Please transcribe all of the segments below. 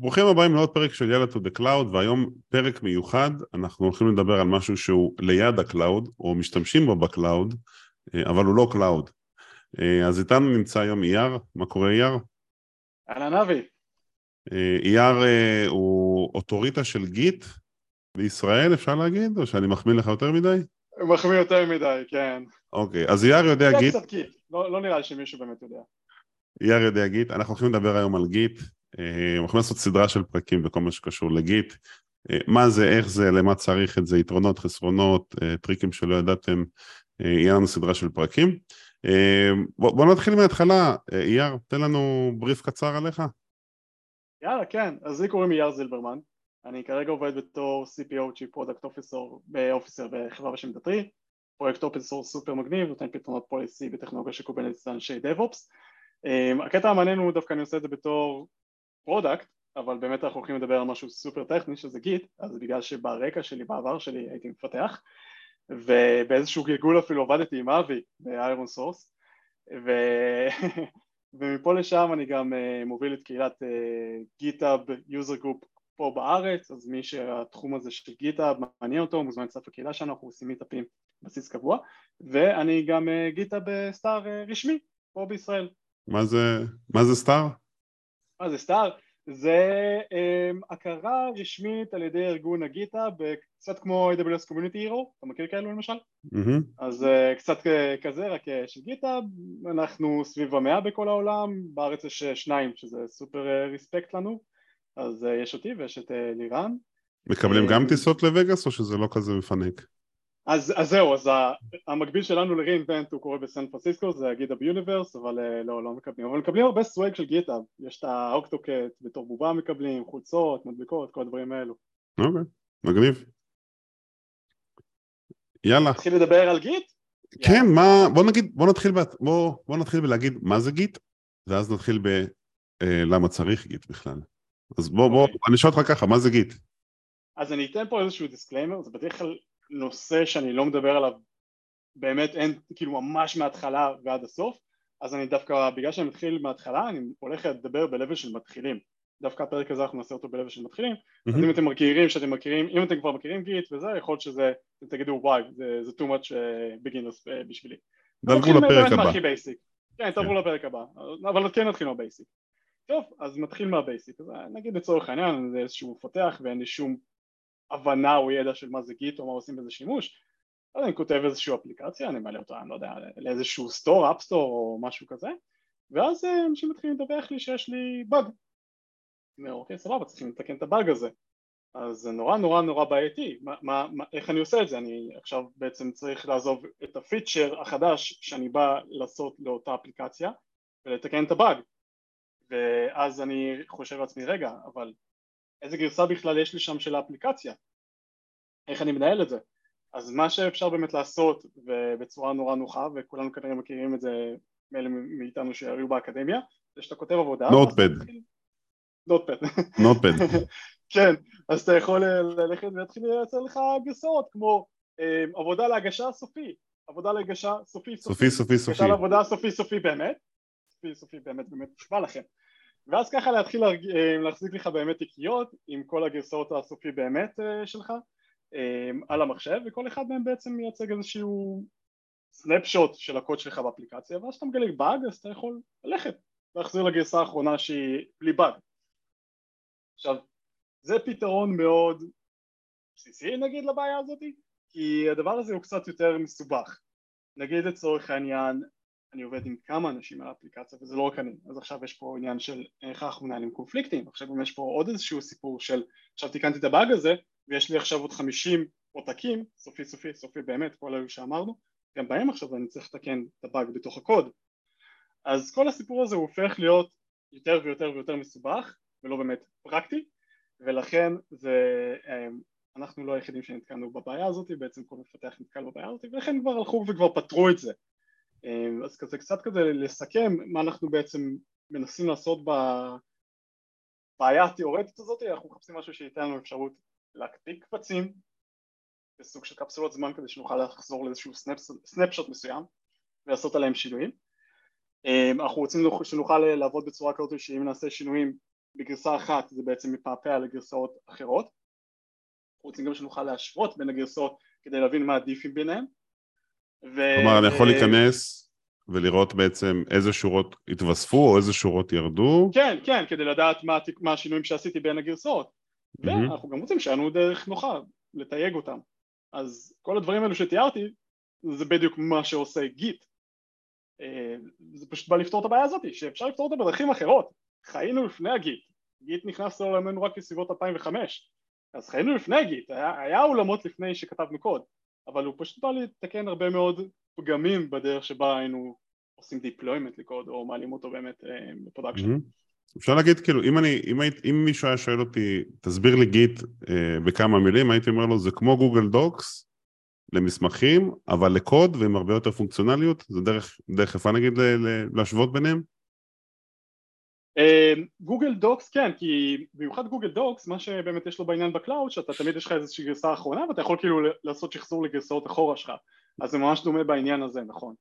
ברוכים הבאים לעוד פרק של יאללה to the cloud והיום פרק מיוחד, אנחנו הולכים לדבר על משהו שהוא ליד ה cloud או משתמשים בו ב cloud, אה, אבל הוא לא cloud. אה, אז איתנו נמצא היום אייר, מה קורה אייר? אהלן אבי. אה, אייר הוא אוטוריטה של Git בישראל אפשר להגיד, או שאני מחמיא לך יותר מדי? מחמיא יותר מדי, כן. אוקיי, אז אייר יודע Git. קצת Git, לא, לא נראה לי שמישהו באמת יודע. אייר יודע Git, אנחנו הולכים לדבר היום על Git, אנחנו הולכים לעשות סדרה של פרקים בכל מה שקשור ל Git, אה, מה זה, איך זה, למה צריך את זה, יתרונות, חסרונות, אה, טריקים שלא ידעתם, יהיה לנו סדרה של פרקים. בוא, בוא נתחיל מההתחלה, אייר, תן לנו בריף קצר עליך. יאללה, כן, אז לי קוראים אייר זילברמן, אני כרגע עובד בתור CPO, Chief Product Officer ב Officer בחברה בשם Datree, פרויקט open source סופר מגניב, נותן פתרונות policy בטכנולוגיה של Kubernetes לאנשי DevOps. הקטע המעניין הוא דווקא אני עושה את זה בתור product, אבל באמת אנחנו הולכים לדבר על משהו סופר טכני שזה Git, אז בגלל שברקע שלי, בעבר שלי הייתי מפתח, ובאיזשהו גלגול אפילו עבדתי עם אבי ב ironSource, ו... ומפה לשם אני גם uh, מוביל את קהילת GitHub user group פה בארץ, אז מי שהתחום הזה של GitHub מעניין אותו, מוזמן לצטרף לקהילה שלנו, אנחנו עושים מיטאפים בסיס קבוע, ואני גם גיטאב uh, סטאר רשמי פה בישראל. מה זה, מה זה סטאר? מה זה סטאר? זה um, הכרה רשמית על ידי ארגון הגיטה קצת כמו AWS Community Hero, אתה מכיר כאלו למשל? Mm-hmm. אז uh, קצת כזה רק uh, של גיטה, אנחנו סביב המאה בכל העולם, בארץ יש שניים שזה סופר ריספקט לנו, אז uh, יש אותי ויש את uh, לירן. מקבלים גם טיסות לווגאס או שזה לא כזה מפנק? אז, אז זהו, אז המקביל שלנו ל-reinvent הוא קורה בסן פרנסיסקו, זה ה GitHub Universe, אבל אה, לא, לא מקבלים, אבל מקבלים הרבה swag של GitHub, יש את ה Octocat בתור בובה מקבלים, חולצות, מדבקות, כל הדברים האלו. אוקיי, מגניב. יאללה. נתחיל לדבר על Git? כן, מה, בוא נגיד, בוא נתחיל, בוא, בוא נתחיל בלהגיד מה זה Git, ואז נתחיל ב... אה, למה צריך Git בכלל. אז בוא, בוא, אוקיי. אני אשאל אותך ככה, מה זה Git? אז אני אתן פה איזשהו disclaimer, זה בדרך כלל נושא שאני לא מדבר עליו באמת אין כאילו ממש מההתחלה ועד הסוף אז אני דווקא בגלל שאני מתחיל מההתחלה אני הולך לדבר ב level של מתחילים. דווקא הפרק הזה אנחנו נעשה אותו ב level של מתחילים. mm-hmm. אז אם אתם מכירים שאתם מכירים אם אתם כבר מכירים Git וזה יכול להיות שזה אתם תגידו וואי זה, זה too much uh, beginners uh, בשבילי. דלגו לפרק הבא. כן תעברו כן. לפרק הבא. אבל כן נתחיל מה basic טוב אז נתחיל מה basic אז נגיד לצורך העניין זה איזשהו מפתח ואין לי שום הבנה או ידע של מה זה Git או מה עושים בזה שימוש אז אני כותב איזושהי אפליקציה, אני מעלה אותה, אני לא יודע, לאיזשהו store, App Store או משהו כזה ואז אה, אנשים מתחילים לדווח לי שיש לי באג אני אומר אוקיי סבבה צריכים לתקן את הבאג הזה. אז זה נורא נורא נורא בעייתי, מה, מה, מה, איך אני עושה את זה? אני עכשיו בעצם צריך לעזוב את ה feature החדש שאני בא לעשות לאותה אפליקציה ולתקן את הבאג ואז אני חושב לעצמי רגע אבל איזה גרסה בכלל יש לי שם של האפליקציה, איך אני מנהל את זה. אז מה שאפשר באמת לעשות ובצורה נורא נוחה וכולנו כנראה מכירים את זה מאלה מאיתנו שהיו באקדמיה זה שאתה כותב עבודה נוטפד. נוטפד. נוטפד. כן אז אתה יכול ללכת ולהתחיל לייצר לך גרסאות כמו אה, עבודה להגשה סופי עבודה להגשה סופי סופי. סופי סופי הגשה לעבודה סופי סופי באמת. סופי סופי באמת באמת נשמע לכם ואז ככה להתחיל אה, להחזיק לך באמת תיקיות עם כל הגרסאות הסופי באמת אה, שלך אה, על המחשב וכל אחד מהם בעצם מייצג איזשהו סנפשוט של הקוד שלך באפליקציה ואז כשאתה מגלה באג אז אתה יכול ללכת להחזיר לגרסה האחרונה שהיא בלי באג עכשיו זה פתרון מאוד בסיסי נגיד לבעיה הזאת כי הדבר הזה הוא קצת יותר מסובך. נגיד לצורך העניין אני עובד עם כמה אנשים על האפליקציה וזה לא רק אני. אז עכשיו יש פה עניין של איך אנחנו מנהלים קונפליקטים. עכשיו גם יש פה עוד איזשהו סיפור של עכשיו תיקנתי את הבאג הזה ויש לי עכשיו עוד חמישים עותקים סופי סופי סופי באמת כל אלו שאמרנו גם בהם עכשיו אני צריך לתקן את הבאג בתוך הקוד. אז כל הסיפור הזה הוא הופך להיות יותר ויותר ויותר מסובך ולא באמת פרקטי ולכן זה אמ, אנחנו לא היחידים שנתקענו בבעיה הזאת בעצם כל מפתח נתקל בבעיה הזאת ולכן כבר הלכו וכבר פתרו את זה אז כזה קצת כזה לסכם מה אנחנו בעצם מנסים לעשות בבעיה התיאורטית הזאת, אנחנו מחפשים משהו שייתן לנו אפשרות להקפיא קבצים בסוג של קפסולות זמן כדי שנוכל לחזור לאיזשהו סנפשוט מסוים ולעשות עליהם שינויים. אמ, אנחנו רוצים שנוכל לעבוד בצורה כזאת שאם נעשה שינויים בגרסה אחת זה בעצם מפעפע לגרסאות אחרות אנחנו רוצים גם שנוכל להשוות בין הגרסאות כדי להבין מה הדיפים ביניהם ו... כלומר אני יכול להיכנס ולראות בעצם איזה שורות התווספו או איזה שורות ירדו? כן, כן, כדי לדעת מה, מה השינויים שעשיתי בין הגרסאות. Mm-hmm. ואנחנו גם רוצים שיהיה לנו דרך נוחה לתייג אותם. אז כל הדברים האלו שתיארתי זה בדיוק מה שעושה Git. אה, זה פשוט בא לפתור את הבעיה הזאת שאפשר לפתור אותה בדרכים אחרות. חיינו לפני ה Git. Git נכנס לעולמנו רק בסביבות 2005 אז חיינו לפני ה Git, היה, היה עולמות לפני שכתבנו קוד אבל הוא פשוט בא לתקן הרבה מאוד פגמים בדרך שבה היינו עושים deployment לקוד או מעלים אותו באמת אה, ב production. אפשר להגיד כאילו אם אני, אם, היית, אם מישהו היה שואל אותי תסביר לי Git אה, בכמה מילים הייתי אומר לו זה כמו Google Docs למסמכים אבל לקוד ועם הרבה יותר פונקציונליות זה דרך, דרך יפה נגיד להשוות ביניהם? Google Docs כן כי במיוחד Google Docs מה שבאמת יש לו בעניין ב cloud שאתה תמיד יש לך איזושהי גרסה אחרונה ואתה יכול כאילו לעשות שחזור לגרסאות אחורה שלך. אז זה ממש דומה בעניין הזה נכון.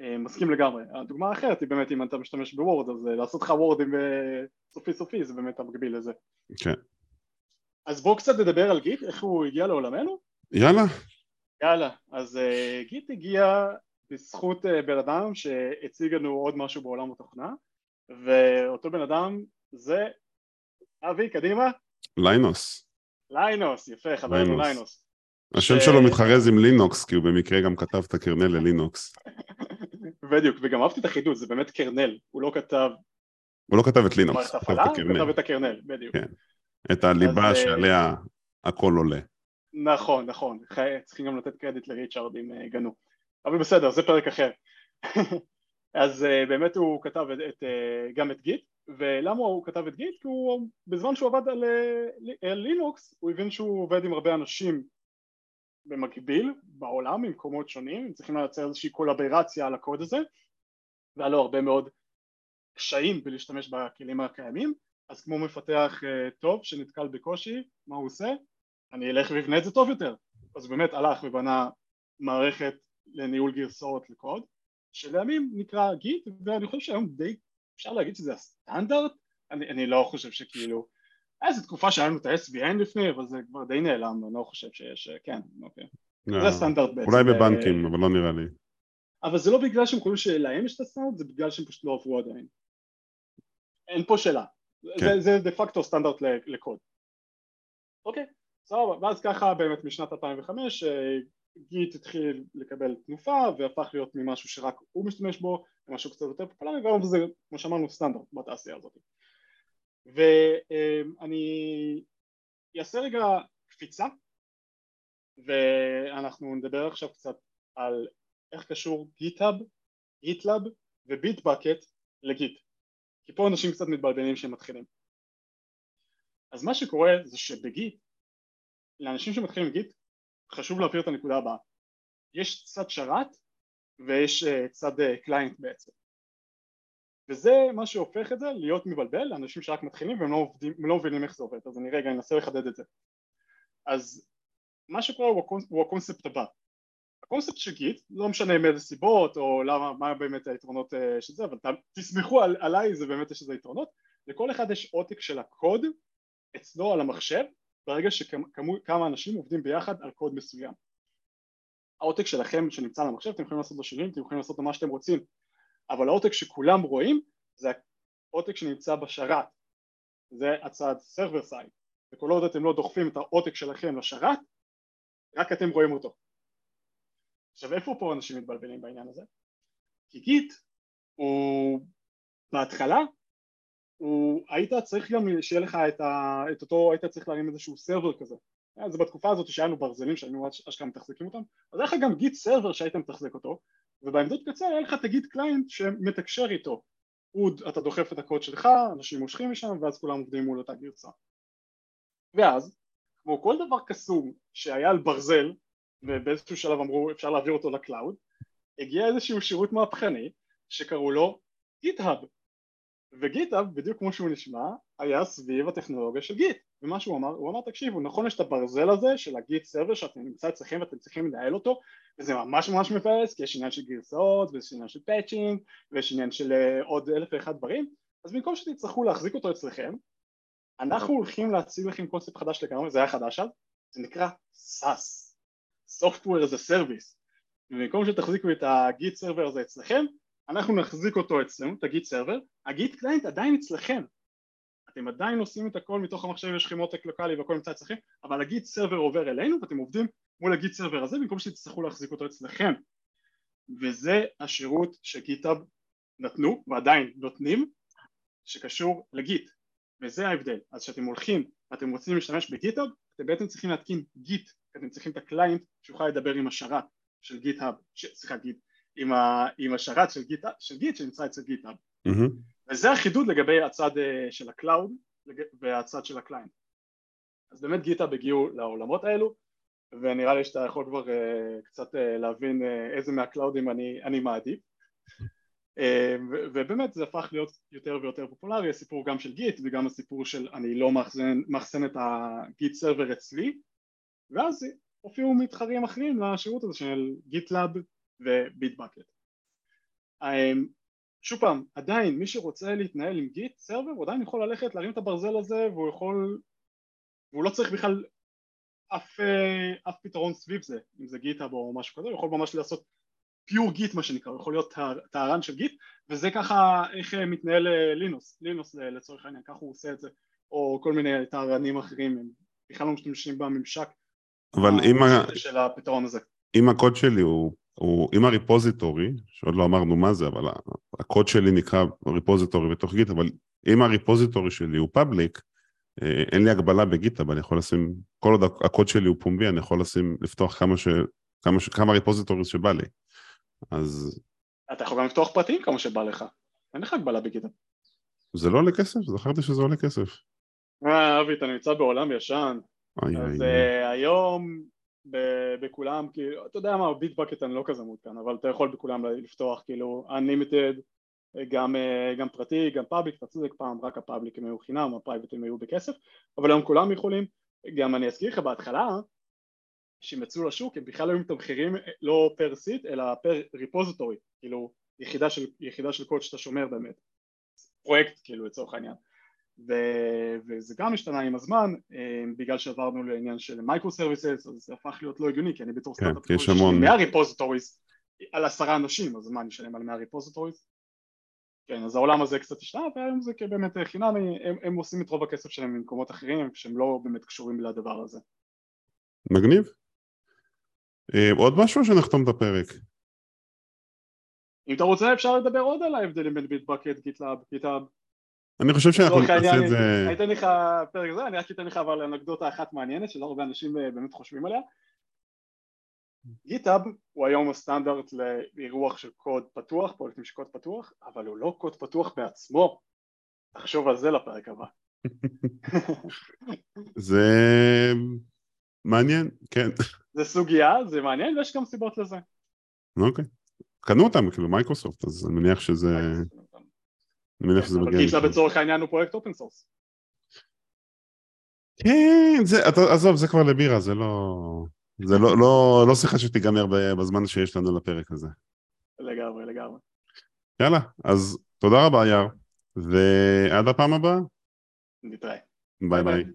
אה, מסכים לגמרי. הדוגמה האחרת היא באמת אם אתה משתמש ב Word אז אה, לעשות לך Word עם אה, סופי סופי זה באמת המקביל לזה. כן. אז בואו קצת נדבר על Git איך הוא הגיע לעולמנו. יאללה. יאללה. אז Git הגיע בזכות בן אדם שהציג לנו עוד משהו בעולם התוכנה ואותו בן אדם זה אבי, קדימה. ליינוס. ליינוס, יפה, חברנו ליינוס. השם שלו מתחרז עם לינוקס, כי הוא במקרה גם כתב את ה kernel ל Linux. בדיוק, וגם אהבתי את החידוש, זה באמת kernel, הוא לא כתב... הוא לא כתב את לינוקס, הוא כתב את הקרנל. הוא כתב את הקרנל, בדיוק. כן, את הליבה אז, שעליה הכל עולה. נכון, נכון, צריכים גם לתת קרדיט לריצ'ארד אם אה, גנו. אבל בסדר, זה פרק אחר. אז uh, באמת הוא כתב את, את, uh, גם את גיט ולמה הוא כתב את גיט? כי הוא בזמן שהוא עבד על, uh, על לינוקס הוא הבין שהוא עובד עם הרבה אנשים במקביל בעולם ממקומות שונים הם צריכים לייצר איזושהי קולברציה על הקוד הזה והיה לו הרבה מאוד קשיים בלהשתמש בכלים הקיימים אז כמו מפתח uh, טוב שנתקל בקושי מה הוא עושה? אני אלך ואבנה את זה טוב יותר אז באמת הלך ובנה מערכת לניהול גרסאות לקוד שלימים נקרא גיט ואני חושב שהיום די אפשר להגיד שזה הסטנדרט. אני, אני לא חושב שכאילו איזה תקופה שהיה לנו את ה-SVN לפני אבל זה כבר די נעלם אני לא חושב שיש כן אוקיי. לא, זה הסטנדרט בעצם אולי בבנקים אבל לא נראה לי. אבל זה לא בגלל שהם חושבים שלהם יש את הסטנדרט זה בגלל שהם פשוט לא עברו עדיין. אין פה שאלה. כן. זה דה פקטו סטנדרט לקוד. אוקיי סבבה ואז ככה באמת משנת 2005 גיט התחיל לקבל תנופה והפך להיות ממשהו שרק הוא משתמש בו למשהו קצת יותר פופולרי והיום זה כמו שאמרנו סטנדרט בתעשייה הזאת. ואני אעשה רגע קפיצה ואנחנו נדבר עכשיו קצת על איך קשור GitHub, GitLab ו Bitbucket ל Git. כי פה אנשים קצת מתבלבלים שהם מתחילים. אז מה שקורה זה שב Git לאנשים שמתחילים Git חשוב להבהיר את הנקודה הבאה. יש צד שרת ויש uh, צד client uh, בעצם. וזה מה שהופך את זה להיות מבלבל לאנשים שרק מתחילים והם לא, עובדים, לא מבינים איך זה עובד. אז אני רגע אנסה לחדד את זה. אז מה שקורה הוא, הקונ... הוא הקונספט הבא. הקונספט של גיט, לא משנה מאיזה סיבות או למה, מה באמת היתרונות uh, של זה אבל תסמכו על, עליי זה באמת יש איזה יתרונות. לכל אחד יש עותק של הקוד אצלו על המחשב ברגע שכמה אנשים עובדים ביחד על קוד מסוים. העותק שלכם שנמצא על המחשב אתם יכולים לעשות לו שינויים, אתם יכולים לעשות לו מה שאתם רוצים אבל העותק שכולם רואים זה העותק שנמצא בשרת זה הצד server side וכל עוד אתם לא דוחפים את העותק שלכם לשרת רק אתם רואים אותו עכשיו איפה פה אנשים מתבלבלים בעניין הזה? כי גיט הוא בהתחלה הוא, היית צריך גם שיהיה לך את, ה, את אותו, היית צריך להרים איזשהו סרבר כזה. אה, זה בתקופה הזאת שהיה לנו ברזלים שהיינו אשכרה מתחזקים אותם. אז היה לך גם גיט סרבר שהיית מתחזק אותו ובעמדות קצה היה לך את הגיט קליינט שמתקשר איתו. הוא, אתה דוחף את הקוד שלך, אנשים מושכים משם ואז כולם עובדים מול אותה גרסה. ואז כמו כל דבר קסום שהיה על ברזל ובאיזשהו שלב אמרו אפשר להעביר אותו ל cloud הגיע איזשהו שירות מהפכני שקראו לו GitHub ו GitHub בדיוק כמו שהוא נשמע היה סביב הטכנולוגיה של Git. ומה שהוא אמר, הוא אמר תקשיבו נכון יש את הברזל הזה של ה Git server שאתם נמצא אצלכם ואתם צריכים לנהל אותו וזה ממש ממש מבאס כי יש עניין של גרסאות ויש עניין של patching ויש עניין של uh, עוד אלף ואחד דברים. אז במקום שתצטרכו להחזיק אותו אצלכם אנחנו הולכים להציג לכם קונספט חדש לגמרי, זה היה חדש אז, זה נקרא SaaS, Software as a Service, ובמקום שתחזיקו את ה Git server הזה אצלכם, אנחנו נחזיק אותו אצלנו, את ה Git server, ה Git client עדיין אצלכם, אתם עדיין עושים את הכל מתוך המחשב, יש לכם עותק לוקאלי והכל נמצא אצלכם, אבל ה Git server עובר אלינו ואתם עובדים מול ה Git server הזה במקום שתצטרכו להחזיק אותו אצלכם. וזה השירות ש GitHub נתנו ועדיין נותנים שקשור ל Git. וזה ההבדל. אז כשאתם הולכים ואתם רוצים להשתמש ב GitHub אתם בעצם צריכים להתקין Git. אתם צריכים את ה client שיוכל לדבר עם השרת של GitHub, סליחה Git, עם, ה, עם השרת של Git, של Git שנמצא אצל GitHub mm-hmm. וזה החידוד לגבי הצד אה, של ה cloud והצד של ה client. אז באמת GitHub הגיעו לעולמות האלו ונראה לי שאתה יכול כבר uh, קצת uh, להבין uh, איזה מהקלאודים אני, אני מעדיף. uh, ובאמת זה הפך להיות יותר ויותר פופולרי, הסיפור גם של Git וגם הסיפור של אני לא מאחסן, מאחסן את ה Git server אצלי ואז הופיעו מתחרים אחרים לשירות הזה של GitLab ו Bitbucket שוב פעם, עדיין מי שרוצה להתנהל עם Git server הוא עדיין יכול ללכת להרים את הברזל הזה והוא יכול והוא לא צריך בכלל אף, אה, אף פתרון סביב זה, אם זה GitHub או משהו כזה, הוא יכול ממש לעשות pure Git מה שנקרא, הוא יכול להיות טהרן של Git וזה ככה איך אה, מתנהל אה, לינוס, לינוס לצורך העניין, ככה הוא עושה את זה או כל מיני טהרנים אחרים, הם בכלל לא משתמשים בממשק אבל אם ה... של הפתרון הזה. אם הקוד שלי הוא, הוא אם ה repository, שעוד לא אמרנו מה זה, אבל הקוד שלי נקרא repository בתוך Git, אבל אם ה repository שלי הוא public, אה, אין לי הגבלה ב GitHub, אני יכול לשים, כל עוד הקוד שלי הוא פומבי, אני יכול לשים, לפתוח כמה ש... כמה, ש... כמה repositories שבא לי. אז... אתה יכול גם לפתוח פרטים כמה שבא לך, אין לך הגבלה ב GitHub. זה לא עולה כסף? זכרתי שזה עולה כסף. אה, אבי, אתה נמצא בעולם ישן. אוי, אז אוי. Uh, היום בכולם, כאילו, אתה יודע מה, Bitbucket אני לא כזה מעודכן, אבל אתה יכול בכולם לפתוח כאילו Unlimited גם, אה, גם פרטי, גם public, אתה צודק פעם רק ה public הם היו חינם, ה private הם היו בכסף, אבל היום כולם יכולים, גם אני אזכיר לך בהתחלה שהם יצאו לשוק הם בכלל היו מתמחרים לא per seat אלא per repository, כאילו יחידה של, יחידה של קוד שאתה שומר באמת, פרויקט כאילו לצורך העניין ו, וזה גם השתנה עם הזמן אה, בגלל שעברנו לעניין של microservices אז זה הפך להיות לא הגיוני כי אני בתור כן, סטארט-אפ יש המון 100 repositories על עשרה אנשים אז מה אני אשלם על 100 repositories כן, אז העולם הזה קצת השתנה, והיום זה באמת חינמי, הם, הם עושים את רוב הכסף שלהם ממקומות אחרים שהם לא באמת קשורים לדבר הזה. מגניב. אה, עוד משהו שנחתום את הפרק? אם אתה רוצה אפשר לדבר עוד על ההבדלים בין Bitbucket, GitLab, GitHub. אני חושב שאנחנו נעשה את זה... אני אתן לך פרק זה, אני רק אתן לך אבל אנקדוטה אחת מעניינת שלא הרבה אנשים אה, באמת חושבים עליה. GitHub הוא היום הסטנדרט לאירוח של קוד פתוח, פרויקטים של קוד פתוח, אבל הוא לא קוד פתוח בעצמו. תחשוב על זה לפרק הבא. זה מעניין, כן. זה סוגיה, זה מעניין ויש גם סיבות לזה. אוקיי. קנו אותם, כאילו מייקרוסופט, אז אני מניח שזה... אני מניח שזה מגיע... גיטלאב לצורך העניין הוא פרויקט open source. כן, זה, עזוב, זה כבר לבירה, זה לא... זה לא, לא, לא שיחה שתיגמר בזמן שיש לנו לפרק הזה. לגמרי, לגמרי. יאללה, אז תודה רבה יאיר, ועד הפעם הבאה. נתראה. ביי ביי. ביי.